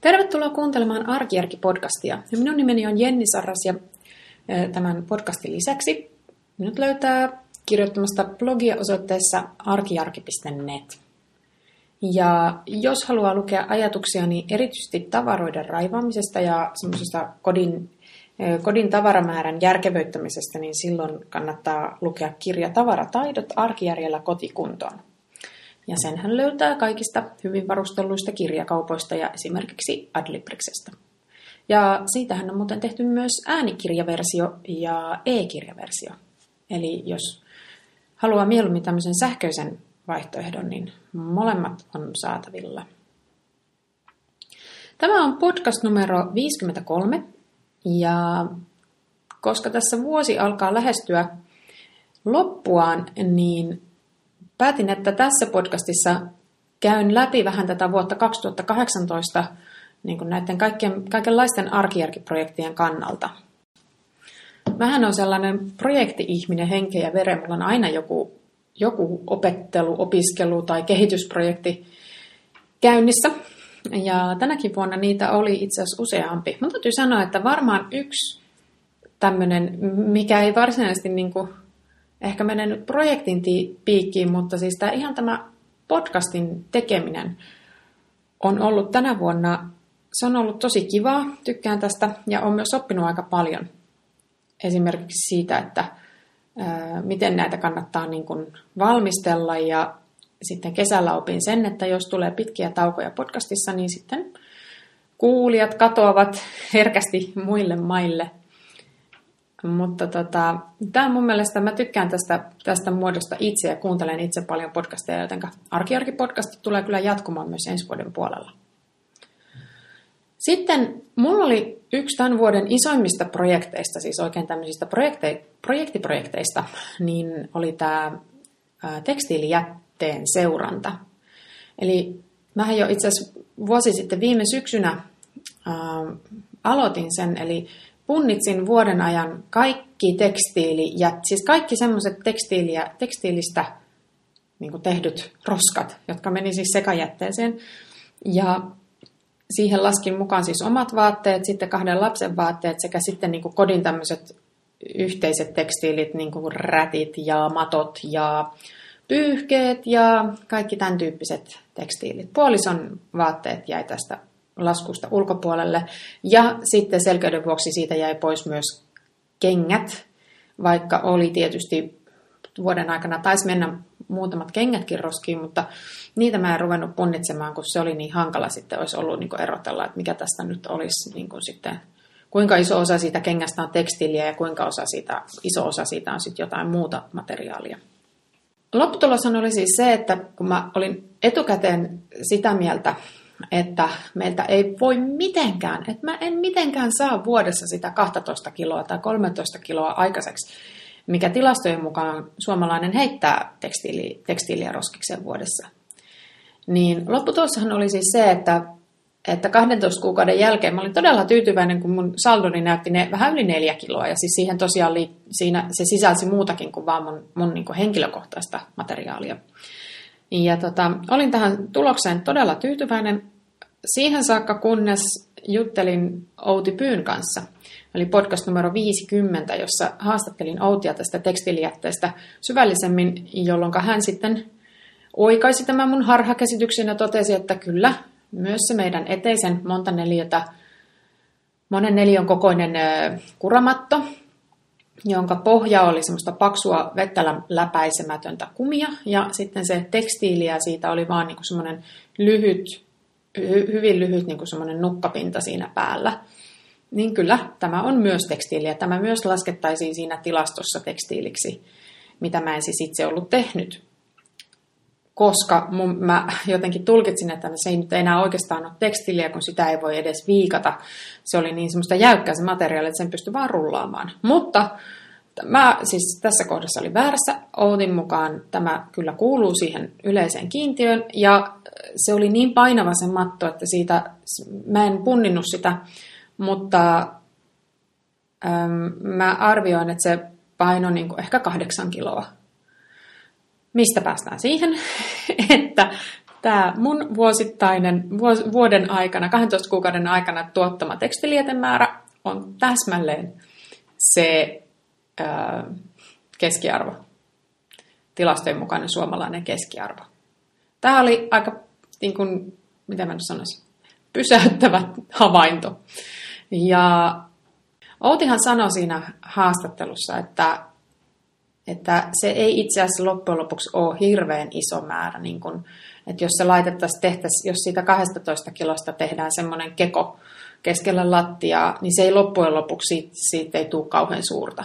Tervetuloa kuuntelemaan Arkijärki-podcastia. Minun nimeni on Jenni Sarras ja tämän podcastin lisäksi minut löytää kirjoittamasta blogia osoitteessa arkijarki.net. Ja jos haluaa lukea ajatuksiani erityisesti tavaroiden raivaamisesta ja semmoisesta kodin, kodin tavaramäärän järkevöittämisestä, niin silloin kannattaa lukea kirja Tavarataidot arkijärjellä kotikuntoon. Ja sen hän löytää kaikista hyvin varustelluista kirjakaupoista ja esimerkiksi Adlibriksestä. Ja siitähän on muuten tehty myös äänikirjaversio ja e-kirjaversio. Eli jos haluaa mieluummin tämmöisen sähköisen vaihtoehdon, niin molemmat on saatavilla. Tämä on podcast numero 53 ja koska tässä vuosi alkaa lähestyä loppuaan, niin päätin, että tässä podcastissa käyn läpi vähän tätä vuotta 2018 niin kuin näiden kaikkien, kaikenlaisten arkijärkiprojektien kannalta. Mähän on sellainen projekti-ihminen henkeä ja veren. Mulla on aina joku, joku opettelu, opiskelu tai kehitysprojekti käynnissä. Ja tänäkin vuonna niitä oli itse asiassa useampi. Mutta täytyy sanoa, että varmaan yksi tämmöinen, mikä ei varsinaisesti niin kuin ehkä mene nyt projektin piikkiin, mutta siis tämä ihan tämä podcastin tekeminen on ollut tänä vuonna, se on ollut tosi kivaa, tykkään tästä ja on myös oppinut aika paljon esimerkiksi siitä, että ää, miten näitä kannattaa niin kuin valmistella ja sitten kesällä opin sen, että jos tulee pitkiä taukoja podcastissa, niin sitten kuulijat katoavat herkästi muille maille. Mutta tota, tämä mun mielestä, mä tykkään tästä, tästä muodosta itse ja kuuntelen itse paljon podcasteja, joten Arkiarki-podcast tulee kyllä jatkumaan myös ensi vuoden puolella. Sitten mulla oli yksi tämän vuoden isoimmista projekteista, siis oikein tämmöisistä projekte, projektiprojekteista, niin oli tämä tekstiilijätteen seuranta. Eli mä jo itse asiassa vuosi sitten viime syksynä ää, aloitin sen, eli punnitsin vuoden ajan kaikki tekstiili ja siis kaikki semmoiset tekstiiliä, tekstiilistä niin tehdyt roskat, jotka meni siis sekajätteeseen. Ja siihen laskin mukaan siis omat vaatteet, sitten kahden lapsen vaatteet sekä sitten niin kodin tämmöiset yhteiset tekstiilit, niin kuin rätit ja matot ja pyyhkeet ja kaikki tämän tyyppiset tekstiilit. Puolison vaatteet jäi tästä laskusta ulkopuolelle. Ja sitten selkeyden vuoksi siitä jäi pois myös kengät, vaikka oli tietysti vuoden aikana taisi mennä muutamat kengätkin roskiin, mutta niitä mä en ruvennut punnitsemaan, kun se oli niin hankala sitten olisi ollut niin erotella, että mikä tästä nyt olisi niin kuin sitten, kuinka iso osa siitä kengästä on tekstiiliä ja kuinka osa siitä, iso osa siitä on sitten jotain muuta materiaalia. Lopputulos oli siis se, että kun mä olin etukäteen sitä mieltä, että meiltä ei voi mitenkään, että mä en mitenkään saa vuodessa sitä 12 kiloa tai 13 kiloa aikaiseksi, mikä tilastojen mukaan suomalainen heittää tekstiili, tekstiiliä roskikseen vuodessa. Niin lopputulossahan oli siis se, että, että 12 kuukauden jälkeen mä olin todella tyytyväinen, kun mun saldoni näytti ne, vähän yli neljä kiloa. Ja siis siihen tosiaan oli, siinä, se sisälsi muutakin kuin vaan mun, mun niin kuin henkilökohtaista materiaalia. Ja tota, olin tähän tulokseen todella tyytyväinen siihen saakka, kunnes juttelin Outi Pyyn kanssa. Eli podcast numero 50, jossa haastattelin Outia tästä tekstilijätteestä syvällisemmin, jolloin hän sitten oikaisi tämän mun harhakäsityksen ja totesi, että kyllä, myös se meidän eteisen monta neliötä, monen neliön kokoinen kuramatto, jonka pohja oli semmoista paksua vettä läpäisemätöntä kumia, ja sitten se tekstiiliä siitä oli vaan niin semmoinen lyhyt, hy, hyvin lyhyt niin semmoinen nukkapinta siinä päällä. Niin kyllä, tämä on myös tekstiiliä. Tämä myös laskettaisiin siinä tilastossa tekstiiliksi, mitä mä en siis itse ollut tehnyt. Koska mun, mä jotenkin tulkitsin, että se ei nyt enää oikeastaan ole tekstiiliä, kun sitä ei voi edes viikata. Se oli niin semmoista jäykkää se materiaali, että sen pystyi vaan rullaamaan. Mutta Mä siis tässä kohdassa oli väärässä. Outin mukaan tämä kyllä kuuluu siihen yleiseen kiintiöön ja se oli niin painava se matto, että siitä mä en punninnut sitä, mutta äm, mä arvioin, että se paino niin kuin ehkä kahdeksan kiloa. Mistä päästään siihen, että tämä mun vuosittainen vuoden aikana, 12 kuukauden aikana tuottama tekstilietemäärä on täsmälleen se ää, keskiarvo. Tilastojen mukainen suomalainen keskiarvo. Tämä oli aika, niin kuin, mitä mä nyt sanoisin, pysäyttävä havainto. Ja Outihan sanoi siinä haastattelussa, että, että se ei itse asiassa loppujen lopuksi ole hirveän iso määrä. Niin kun, että jos se laitettaisiin, tehtäisiin, jos siitä 12 kilosta tehdään semmoinen keko keskellä lattiaa, niin se ei loppujen lopuksi siitä, siitä ei tule kauhean suurta.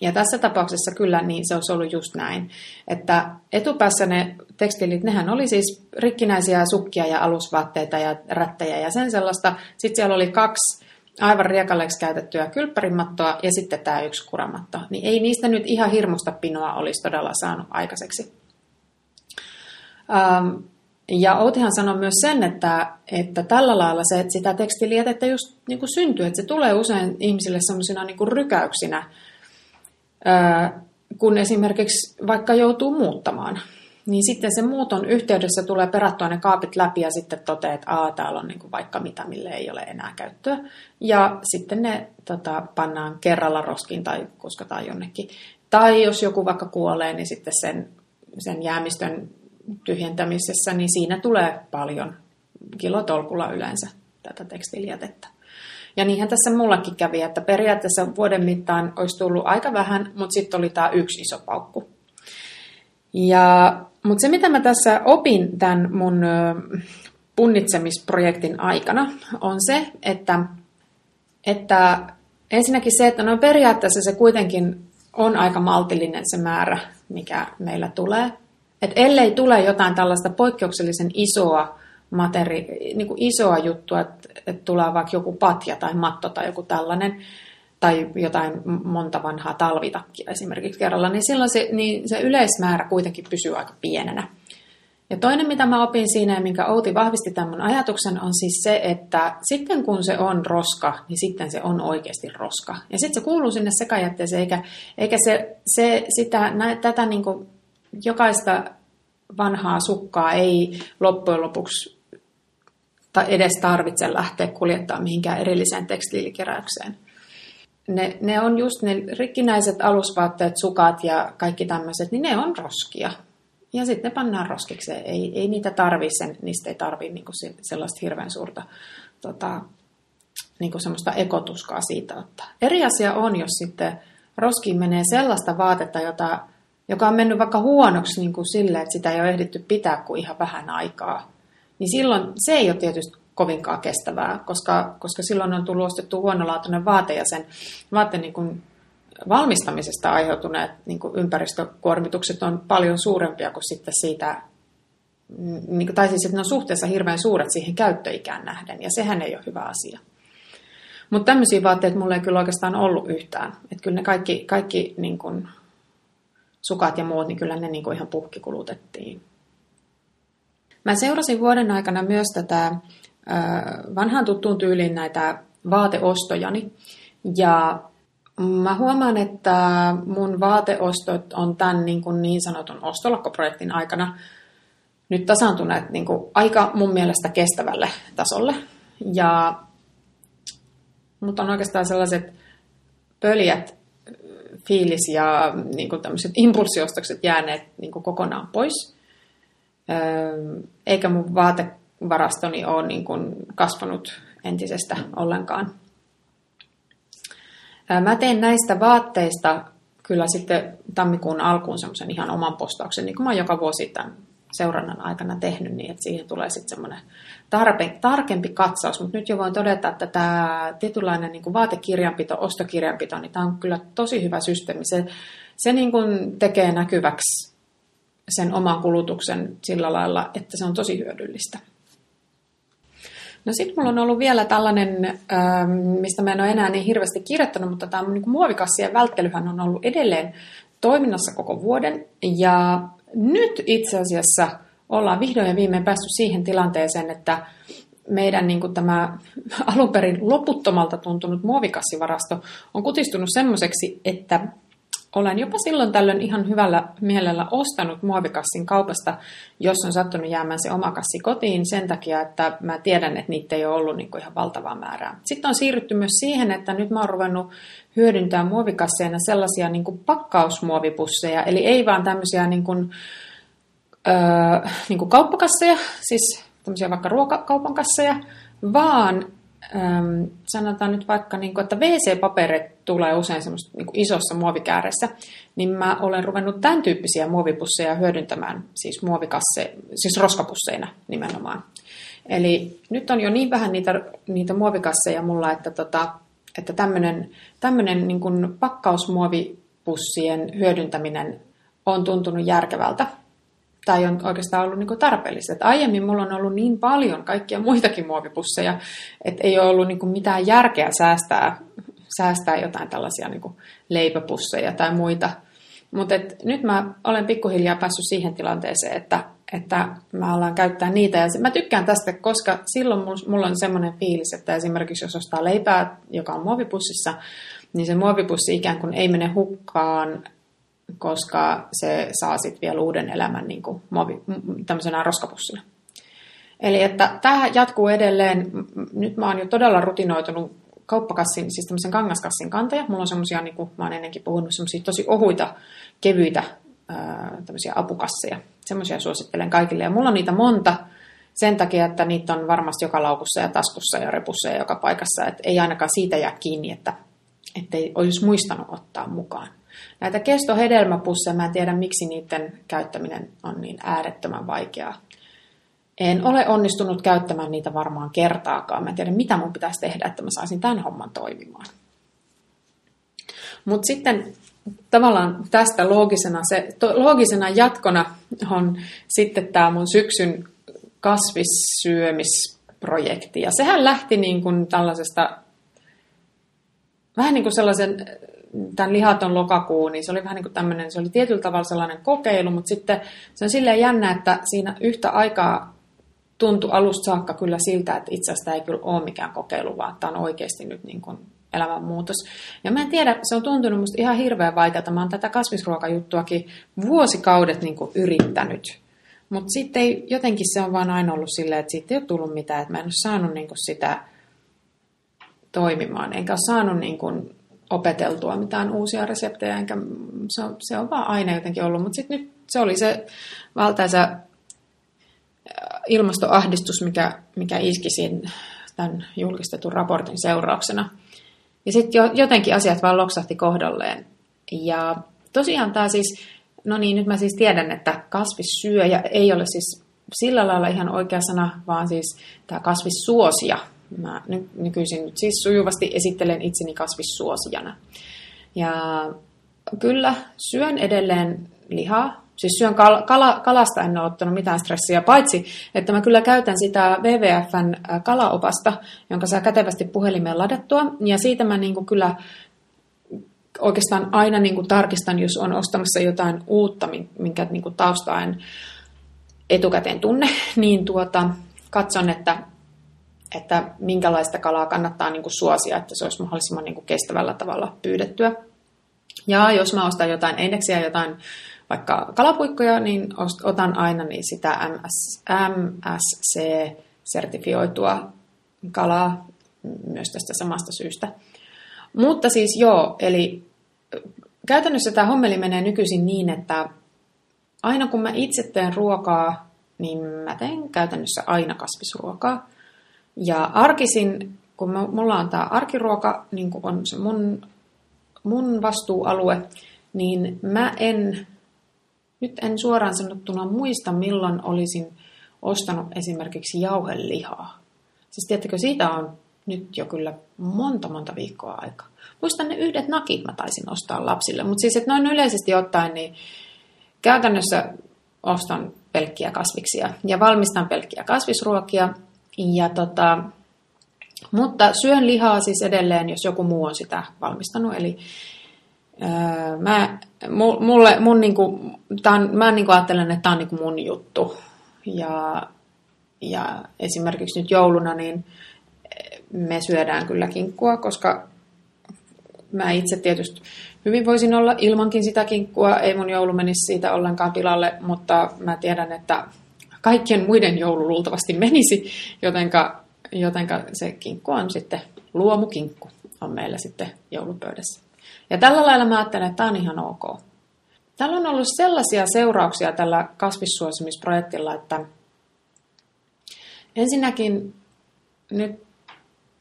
Ja tässä tapauksessa kyllä niin se olisi ollut just näin, että etupäässä ne tekstiilit, nehän oli siis rikkinäisiä sukkia ja alusvaatteita ja rättejä ja sen sellaista. Sitten siellä oli kaksi aivan riekalleeksi käytettyä kylppärimattoa ja sitten tämä yksi kuramatto. Niin ei niistä nyt ihan hirmusta pinoa olisi todella saanut aikaiseksi. Ähm, ja Outihan sanoi myös sen, että, että tällä lailla se, että sitä tekstiilietettä just niin kuin syntyy, että se tulee usein ihmisille sellaisina niin rykäyksinä, kun esimerkiksi vaikka joutuu muuttamaan. Niin sitten se muuton yhteydessä tulee perattua ne kaapit läpi ja sitten toteaa, että Aa, täällä on niin kuin vaikka mitä, mille ei ole enää käyttöä. Ja sitten ne tota, pannaan kerralla roskiin tai kuskataan jonnekin. Tai jos joku vaikka kuolee, niin sitten sen, sen jäämistön tyhjentämisessä, niin siinä tulee paljon kilotolkulla yleensä tätä tekstiilijätettä. Ja niinhän tässä mullakin kävi, että periaatteessa vuoden mittaan olisi tullut aika vähän, mutta sitten oli tämä yksi iso paukku. Ja, mutta se, mitä mä tässä opin tämän mun punnitsemisprojektin aikana, on se, että, että ensinnäkin se, että no periaatteessa se kuitenkin on aika maltillinen se määrä, mikä meillä tulee. Et ellei tule jotain tällaista poikkeuksellisen isoa materi, niin kuin isoa juttua, että, että tulee vaikka joku patja tai matto tai joku tällainen, tai jotain monta vanhaa talvitakkia esimerkiksi kerralla, niin silloin se, niin se yleismäärä kuitenkin pysyy aika pienenä. Ja toinen, mitä mä opin siinä ja minkä Outi vahvisti tämän ajatuksen, on siis se, että sitten kun se on roska, niin sitten se on oikeasti roska. Ja sitten se kuuluu sinne sekajätteeseen, eikä, eikä se, se sitä, nä, tätä niin kuin jokaista vanhaa sukkaa ei loppujen lopuksi edes tarvitse lähteä kuljettaa mihinkään erilliseen tekstiilikeräykseen. Ne, ne on just ne rikkinäiset alusvaatteet, sukat ja kaikki tämmöiset, niin ne on roskia. Ja sitten ne pannaan roskikseen. Ei, ei niitä tarvi sen, niistä ei tarvi niinku sellaista hirveän suurta tota, niinku semmoista ekotuskaa siitä ottaa. Eri asia on, jos sitten roskiin menee sellaista vaatetta, jota, joka on mennyt vaikka huonoksi niin kuin että sitä ei ole ehditty pitää kuin ihan vähän aikaa niin silloin se ei ole tietysti kovinkaan kestävää, koska, koska silloin on tullut ostettu huonolaatuinen vaate ja sen vaatteen niin kuin valmistamisesta aiheutuneet niin kuin ympäristökuormitukset on paljon suurempia kuin sitten siitä, niin kuin, tai siis että ne on suhteessa hirveän suuret siihen käyttöikään nähden, ja sehän ei ole hyvä asia. Mutta tämmöisiä vaatteita mulla ei kyllä oikeastaan ollut yhtään. Että kyllä ne kaikki, kaikki niin kuin, sukat ja muut, niin kyllä ne niin kuin ihan puhki kulutettiin. Mä seurasin vuoden aikana myös tätä vanhaan tuttuun tyyliin näitä vaateostojani. Ja mä huomaan, että mun vaateostot on tämän niin, kuin niin sanotun ostolakkoprojektin aikana nyt tasaantuneet niin kuin aika mun mielestä kestävälle tasolle. Ja mutta on oikeastaan sellaiset pöljät fiilis ja niin kuin tämmöiset impulssiostokset jääneet niin kuin kokonaan pois eikä mun vaatevarastoni ole niin kuin kasvanut entisestä ollenkaan. Mä teen näistä vaatteista kyllä sitten tammikuun alkuun semmoisen ihan oman postauksen, niin kuin mä oon joka vuosi tämän seurannan aikana tehnyt, niin että siihen tulee sitten semmoinen tarpe, tarkempi katsaus. Mutta nyt jo voin todeta, että tämä tietynlainen niin kuin vaatekirjanpito, ostokirjanpito, niin tämä on kyllä tosi hyvä systeemi. Se, se niin kuin tekee näkyväksi sen oman kulutuksen sillä lailla, että se on tosi hyödyllistä. No sitten mulla on ollut vielä tällainen, ähm, mistä mä en ole enää niin hirveästi kirjoittanut, mutta tämä niin muovikassien välttelyhän on ollut edelleen toiminnassa koko vuoden. Ja nyt itse asiassa ollaan vihdoin ja viimein päässyt siihen tilanteeseen, että meidän niin tämä alun perin loputtomalta tuntunut muovikassivarasto on kutistunut semmoiseksi, että olen jopa silloin tällöin ihan hyvällä mielellä ostanut muovikassin kaupasta, jos on sattunut jäämään se oma kassi kotiin sen takia, että mä tiedän, että niitä ei ole ollut niin kuin ihan valtavaa määrää. Sitten on siirrytty myös siihen, että nyt mä oon ruvennut hyödyntää muovikasseina sellaisia niin kuin pakkausmuovipusseja, eli ei vaan tämmöisiä niin kuin, öö, niin kuin kauppakasseja, siis tämmöisiä vaikka ruokakaupan kasseja, vaan äm, sanotaan nyt vaikka, niin kuin, että WC-paperit tulee usein semmoista niin isossa muovikääressä, niin mä olen ruvennut tämän tyyppisiä muovipusseja hyödyntämään, siis muovikasse, siis roskapusseina nimenomaan. Eli nyt on jo niin vähän niitä, niitä muovikasseja mulla, että, tota, että tämmöinen, tämmöinen niin kuin pakkausmuovipussien hyödyntäminen on tuntunut järkevältä tai on oikeastaan ollut niin tarpeellista. Että aiemmin mulla on ollut niin paljon kaikkia muitakin muovipusseja, että ei ole ollut niin mitään järkeä säästää, säästää jotain tällaisia niin leipäpusseja tai muita. Mutta nyt mä olen pikkuhiljaa päässyt siihen tilanteeseen, että, että mä alan käyttää niitä. Ja mä tykkään tästä, koska silloin mulla on semmoinen fiilis, että esimerkiksi jos ostaa leipää, joka on muovipussissa, niin se muovipussi ikään kuin ei mene hukkaan koska se saa sitten vielä uuden elämän niin kuin muovi, tämmöisenä roskapussina. Eli että tämä jatkuu edelleen. Nyt mä oon jo todella rutinoitunut kauppakassin, siis tämmöisen kangaskassin kantaja. Mulla on semmoisia, niin kuin mä oon ennenkin puhunut, semmoisia tosi ohuita, kevyitä tämmöisiä apukasseja. Semmoisia suosittelen kaikille. Ja mulla on niitä monta sen takia, että niitä on varmasti joka laukussa ja taskussa ja repussa ja joka paikassa. Että ei ainakaan siitä jää kiinni, että ei olisi muistanut ottaa mukaan. Näitä kestohedelmäpusseja, mä en tiedä miksi niiden käyttäminen on niin äärettömän vaikeaa. En ole onnistunut käyttämään niitä varmaan kertaakaan. Mä en tiedä, mitä mun pitäisi tehdä, että mä saisin tämän homman toimimaan. Mutta sitten tavallaan tästä loogisena, se, to, loogisena jatkona on sitten tämä mun syksyn kasvissyömisprojekti. Ja sehän lähti niin kuin tällaisesta, vähän niin kuin sellaisen tämän lihaton lokakuu, niin se oli vähän niin kuin tämmöinen, se oli tietyllä tavalla sellainen kokeilu, mutta sitten se on silleen jännä, että siinä yhtä aikaa tuntui alusta saakka kyllä siltä, että itse asiassa tämä ei kyllä ole mikään kokeilu, vaan tämä on oikeasti nyt niin kuin elämänmuutos. Ja mä en tiedä, se on tuntunut musta ihan hirveän vaikeaa. Mä oon tätä kasvisruokajuttuakin vuosikaudet niin kuin yrittänyt. Mutta sitten ei, jotenkin se on vaan aina ollut silleen, että siitä ei ole tullut mitään, että mä en ole saanut niin kuin sitä toimimaan. Enkä ole saanut niin kuin opeteltua mitään uusia reseptejä, enkä se on, se on vaan aina jotenkin ollut. Mutta sitten nyt se oli se valtaisa ilmastoahdistus, mikä, mikä iski tämän julkistetun raportin seurauksena. Ja sitten jo, jotenkin asiat vaan loksahti kohdalleen. Ja tosiaan tämä siis, no niin, nyt mä siis tiedän, että kasvissyöjä ei ole siis sillä lailla ihan oikea sana, vaan siis tämä kasvissuosia Mä nykyisin nyt siis sujuvasti esittelen itseni kasvissuosijana. Ja kyllä, syön edelleen lihaa. Siis syön kal- kala- kalasta en ole ottanut mitään stressiä, paitsi että mä kyllä käytän sitä WWFn kalaopasta, jonka saa kätevästi puhelimeen ladattua. Ja siitä mä niin kuin kyllä oikeastaan aina niin kuin tarkistan, jos on ostamassa jotain uutta, minkä niin kuin tausta en etukäteen tunne, niin tuota, katson, että että minkälaista kalaa kannattaa niin kuin suosia, että se olisi mahdollisimman niin kuin kestävällä tavalla pyydettyä. Ja jos mä ostan jotain indeksiä, jotain vaikka kalapuikkoja, niin otan aina niin sitä MS, MSC-sertifioitua kalaa myös tästä samasta syystä. Mutta siis joo, eli käytännössä tämä hommeli menee nykyisin niin, että aina kun mä itse teen ruokaa, niin mä teen käytännössä aina kasvisruokaa. Ja arkisin, kun mulla on tämä arkiruoka, niin kun on se mun, mun vastuualue, niin mä en, nyt en suoraan sanottuna muista, milloin olisin ostanut esimerkiksi jauhelihaa. Siis tiedättekö, siitä on nyt jo kyllä monta monta viikkoa aikaa. Muistan ne yhdet nakit mä taisin ostaa lapsille, mutta siis että noin yleisesti ottaen, niin käytännössä ostan pelkkiä kasviksia ja valmistan pelkkiä kasvisruokia ja tota, mutta syön lihaa siis edelleen, jos joku muu on sitä valmistanut. Eli öö, mä, mulle, mun niinku, on, mä niinku ajattelen, että tämä on niinku mun juttu. Ja, ja esimerkiksi nyt jouluna niin me syödään kyllä kinkkua, koska mä itse tietysti hyvin voisin olla ilmankin sitä kinkkua, ei mun joulu menisi siitä ollenkaan pilalle, mutta mä tiedän, että kaikkien muiden joulu luultavasti menisi, jotenka, jotenka se kinkku on sitten luomukinkku on meillä sitten joulupöydässä. Ja tällä lailla mä ajattelen, että tämä on ihan ok. Tällä on ollut sellaisia seurauksia tällä kasvissuosimisprojektilla, että ensinnäkin nyt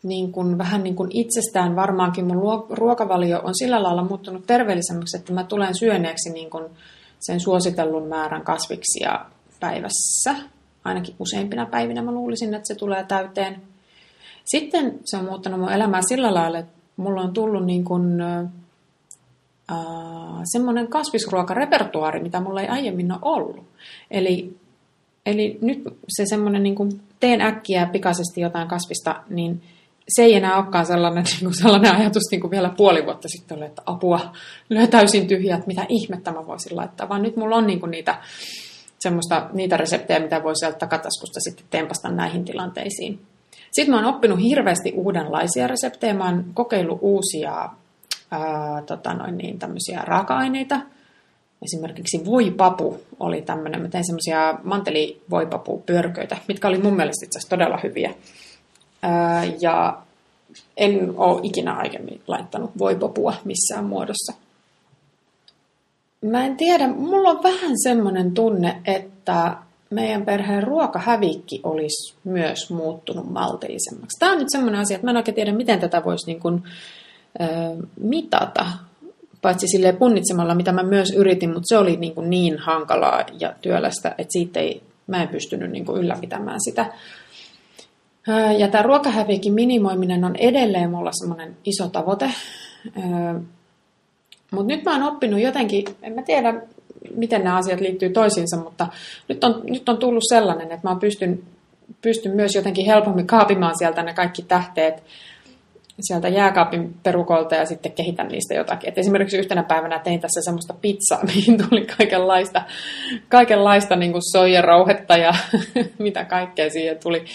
niin kuin, vähän niin kuin itsestään varmaankin mun ruokavalio on sillä lailla muuttunut terveellisemmäksi, että mä tulen syöneeksi niin kuin sen suositellun määrän kasviksia päivässä. Ainakin useimpina päivinä mä luulisin, että se tulee täyteen. Sitten se on muuttanut mun elämää sillä lailla, että mulla on tullut niin kuin, äh, semmoinen kasvisruokarepertuaari, mitä mulla ei aiemmin ole ollut. Eli, eli nyt se semmoinen, niin kuin teen äkkiä pikaisesti jotain kasvista, niin se ei enää olekaan sellainen, niin kuin sellainen ajatus niin kuin vielä puoli vuotta sitten oli, että apua, lyö täysin tyhjä, että mitä ihmettä mä voisin laittaa, vaan nyt mulla on niin kuin niitä, semmoista, niitä reseptejä, mitä voi sieltä takataskusta sitten tempasta näihin tilanteisiin. Sitten mä oon oppinut hirveästi uudenlaisia reseptejä, mä oon kokeillut uusia ää, tota noin niin, tämmöisiä raaka-aineita, Esimerkiksi voipapu oli tämmöinen, mä tein semmoisia mantelivoipapupyörköitä, mitkä oli mun mielestä itse todella hyviä ja en ole ikinä aiemmin laittanut voipopua missään muodossa. Mä en tiedä, mulla on vähän semmoinen tunne, että meidän perheen ruokahävikki olisi myös muuttunut maltillisemmaksi. Tämä on nyt semmoinen asia, että mä en oikein tiedä, miten tätä voisi niin kuin, mitata, paitsi sille punnitsemalla, mitä mä myös yritin, mutta se oli niin, kuin niin hankalaa ja työlästä, että siitä ei, mä en pystynyt niin kuin ylläpitämään sitä. Ja tämä ruokahävikin minimoiminen on edelleen mulla semmoinen iso tavoite. Mutta nyt mä oon oppinut jotenkin, en mä tiedä miten nämä asiat liittyy toisiinsa, mutta nyt on, nyt on tullut sellainen, että mä pystyn, pystyn myös jotenkin helpommin kaapimaan sieltä ne kaikki tähteet sieltä jääkaapin perukolta ja sitten kehitän niistä jotakin. Et esimerkiksi yhtenä päivänä tein tässä semmoista pizzaa, mihin tuli kaikenlaista, kaikenlaista niin kuin soijarouhetta ja mitä kaikkea siihen tuli,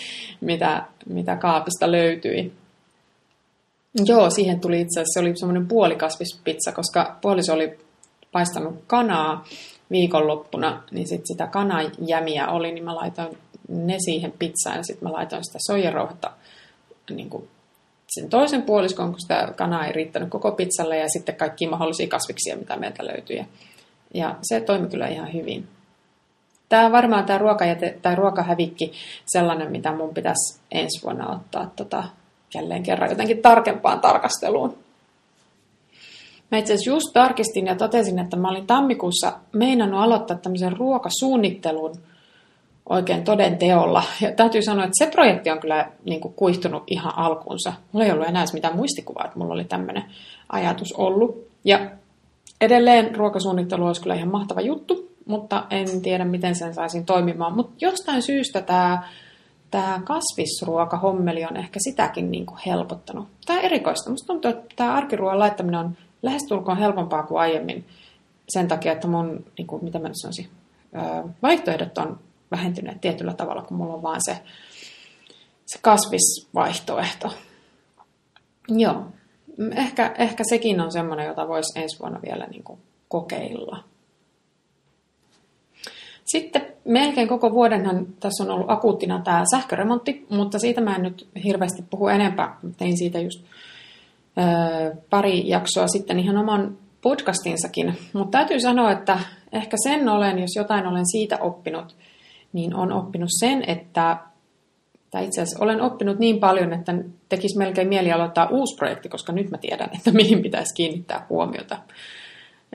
mitä, mitä kaapista löytyi. Joo, siihen tuli itse asiassa, se oli semmoinen puolikasvispizza, koska puoliso oli paistanut kanaa viikonloppuna, niin sitten sitä kanajämiä oli, niin mä laitoin ne siihen pizzaan ja sitten mä laitoin sitä soijarouhetta niin kuin sen toisen puoliskon, kun sitä kanaa ei riittänyt koko pizzalle ja sitten kaikki mahdollisia kasviksia, mitä meiltä löytyi. Ja se toimi kyllä ihan hyvin. Tämä on varmaan tämä ruokajäte tai ruokahävikki sellainen, mitä mun pitäisi ensi vuonna ottaa tota, jälleen kerran jotenkin tarkempaan tarkasteluun. Mä itse asiassa just tarkistin ja totesin, että mä olin tammikuussa meinannut aloittaa tämmöisen ruokasuunnittelun – oikein toden teolla. Ja täytyy sanoa, että se projekti on kyllä niin kuin kuihtunut ihan alkuunsa. Mulla ei ollut enää mitään muistikuvaa, että mulla oli tämmöinen ajatus ollut. Ja edelleen ruokasuunnittelu olisi kyllä ihan mahtava juttu, mutta en tiedä, miten sen saisin toimimaan. Mutta jostain syystä tämä, tämä kasvisruokahommeli on ehkä sitäkin niin kuin helpottanut. Tämä erikoista. Musta tuntuu, että tämä arkiruoan laittaminen on lähestulkoon helpompaa kuin aiemmin sen takia, että mun, niin kuin, mitä mä nyt sanoisin, vaihtoehdot on vähentyneet tietyllä tavalla, kun mulla on vaan se, se kasvisvaihtoehto. Joo, ehkä, ehkä sekin on semmoinen, jota voisi ensi vuonna vielä niin kuin kokeilla. Sitten melkein koko vuodenhan tässä on ollut akuuttina tämä sähköremontti, mutta siitä mä en nyt hirveästi puhu enempää. Tein siitä just ö, pari jaksoa sitten ihan oman podcastinsakin. Mutta täytyy sanoa, että ehkä sen olen, jos jotain olen siitä oppinut, niin on oppinut sen, että tai itse asiassa olen oppinut niin paljon, että tekisi melkein mieli aloittaa uusi projekti, koska nyt mä tiedän, että mihin pitäisi kiinnittää huomiota.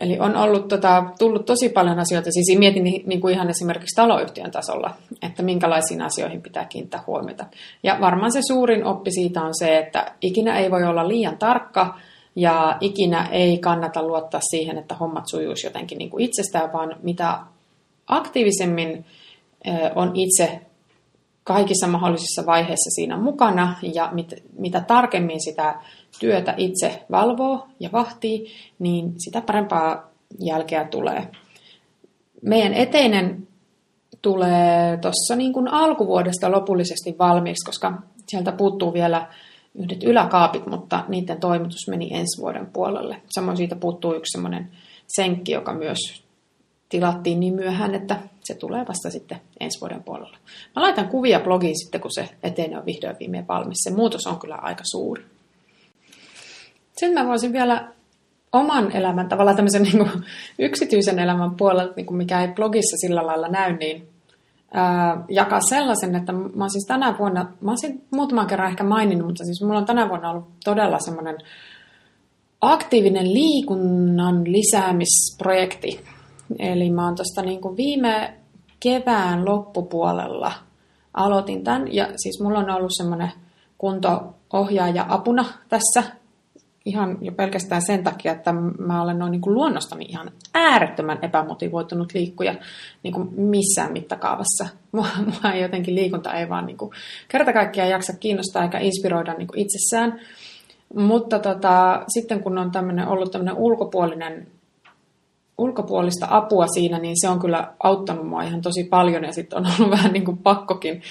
Eli on ollut tota, tullut tosi paljon asioita, siis mietin niin kuin ihan esimerkiksi taloyhtiön tasolla, että minkälaisiin asioihin pitää kiinnittää huomiota. Ja varmaan se suurin oppi siitä on se, että ikinä ei voi olla liian tarkka ja ikinä ei kannata luottaa siihen, että hommat sujuisi jotenkin niin kuin itsestään, vaan mitä aktiivisemmin on itse kaikissa mahdollisissa vaiheissa siinä mukana ja mit, mitä tarkemmin sitä työtä itse valvoo ja vahtii, niin sitä parempaa jälkeä tulee. Meidän eteinen tulee tuossa niin kuin alkuvuodesta lopullisesti valmiiksi, koska sieltä puuttuu vielä yhdet yläkaapit, mutta niiden toimitus meni ensi vuoden puolelle. Samoin siitä puuttuu yksi semmoinen senkki, joka myös tilattiin niin myöhään, että se tulee vasta sitten ensi vuoden puolella. Mä laitan kuvia blogiin sitten, kun se etenee on vihdoin viimein valmis. Se muutos on kyllä aika suuri. Sitten mä voisin vielä oman elämän, tavallaan tämmöisen niin kuin, yksityisen elämän puolelta, niin kuin mikä ei blogissa sillä lailla näy, niin jakaa sellaisen, että mä siis tänä vuonna, mä siis muutaman kerran ehkä maininnut, mutta siis mulla on tänä vuonna ollut todella semmoinen aktiivinen liikunnan lisäämisprojekti. Eli mä oon tuosta niin kuin viime kevään loppupuolella aloitin tämän, ja siis mulla on ollut semmoinen kunto-ohjaaja apuna tässä ihan jo pelkästään sen takia, että mä olen noin niin kuin luonnostani ihan äärettömän epämotivoitunut liikkuja niin kuin missään mittakaavassa. Mua, mua ei jotenkin liikunta ei vaan niin kuin kerta kaikkiaan jaksa kiinnostaa eikä inspiroida niin kuin itsessään. Mutta tota, sitten kun on tämmönen, ollut tämmöinen ulkopuolinen ulkopuolista apua siinä, niin se on kyllä auttanut mua ihan tosi paljon ja sitten on ollut vähän niin kuin pakkokin.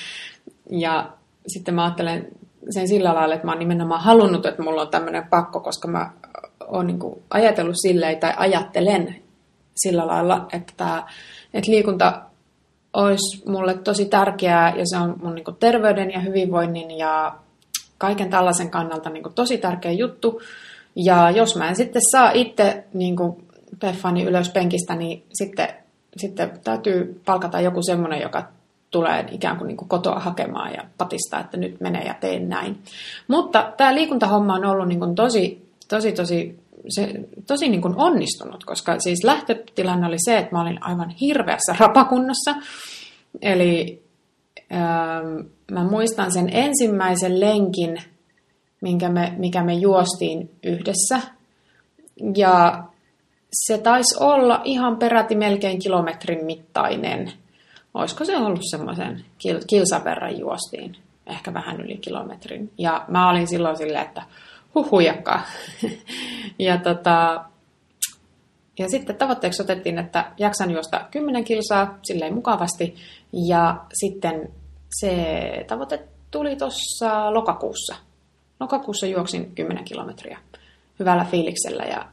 Ja sitten mä ajattelen sen sillä lailla, että mä oon nimenomaan halunnut, että mulla on tämmöinen pakko, koska mä oon niin kuin ajatellut silleen tai ajattelen sillä lailla, että, tämä, että liikunta olisi mulle tosi tärkeää ja se on mun niin kuin terveyden ja hyvinvoinnin ja kaiken tällaisen kannalta niin kuin tosi tärkeä juttu. Ja jos mä en sitten saa itse niin kuin Peffani ylös penkistä, niin sitten, sitten täytyy palkata joku semmoinen, joka tulee ikään kuin, niin kuin kotoa hakemaan ja patistaa, että nyt menee ja teen näin. Mutta tämä liikuntahomma on ollut niin kuin tosi, tosi, tosi, se, tosi niin kuin onnistunut, koska siis lähtötilanne oli se, että mä olin aivan hirveässä rapakunnossa. Eli ähm, mä muistan sen ensimmäisen lenkin, minkä me, mikä me juostiin yhdessä. Ja se taisi olla ihan peräti melkein kilometrin mittainen – olisiko se ollut semmoisen kil, kilsan verran juostiin, ehkä vähän yli kilometrin. Ja mä olin silloin silleen, että huhujakka. ja, tota, ja sitten tavoitteeksi otettiin, että jaksan juosta 10 kilsaa silleen mukavasti. Ja sitten se tavoite tuli tuossa lokakuussa. Lokakuussa juoksin 10 kilometriä hyvällä fiiliksellä ja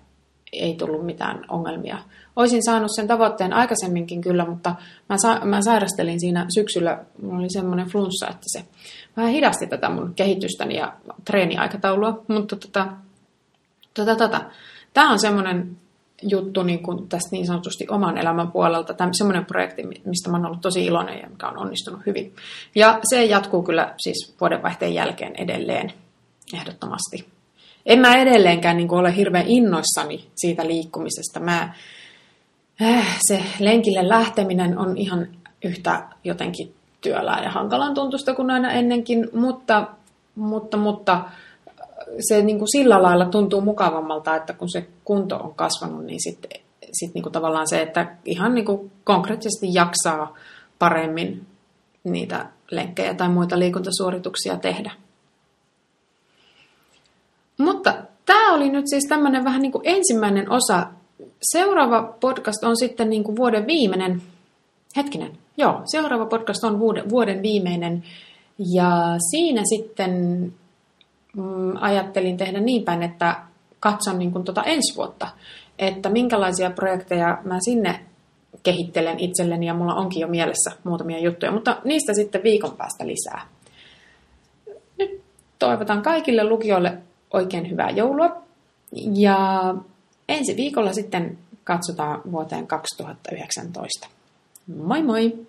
ei tullut mitään ongelmia. Oisin saanut sen tavoitteen aikaisemminkin kyllä, mutta mä, sa- mä sairastelin siinä syksyllä, mulla oli semmoinen flunssa, että se vähän hidasti tätä mun kehitystäni ja treeniaikataulua, mutta tota, tota, tota. tämä on semmoinen juttu niin kuin tästä niin sanotusti oman elämän puolelta, tämä semmoinen projekti, mistä mä oon ollut tosi iloinen ja mikä on onnistunut hyvin. Ja se jatkuu kyllä siis vuodenvaihteen jälkeen edelleen ehdottomasti en mä edelleenkään niin ole hirveän innoissani siitä liikkumisesta. Mä, äh, se lenkille lähteminen on ihan yhtä jotenkin työlää ja hankalan tuntusta kuin aina ennenkin, mutta, mutta, mutta se niin kuin sillä lailla tuntuu mukavammalta, että kun se kunto on kasvanut, niin sitten sit niin kuin tavallaan se, että ihan niin kuin konkreettisesti jaksaa paremmin niitä lenkkejä tai muita liikuntasuorituksia tehdä. Mutta tämä oli nyt siis tämmöinen vähän niin kuin ensimmäinen osa. Seuraava podcast on sitten niin kuin vuoden viimeinen. Hetkinen, joo, seuraava podcast on vuoden, vuoden viimeinen. Ja siinä sitten mm, ajattelin tehdä niin päin, että katson niin kuin tuota ensi vuotta, että minkälaisia projekteja mä sinne kehittelen itselleni ja mulla onkin jo mielessä muutamia juttuja, mutta niistä sitten viikon päästä lisää. Nyt toivotan kaikille lukijoille oikein hyvää joulua. Ja ensi viikolla sitten katsotaan vuoteen 2019. Moi moi!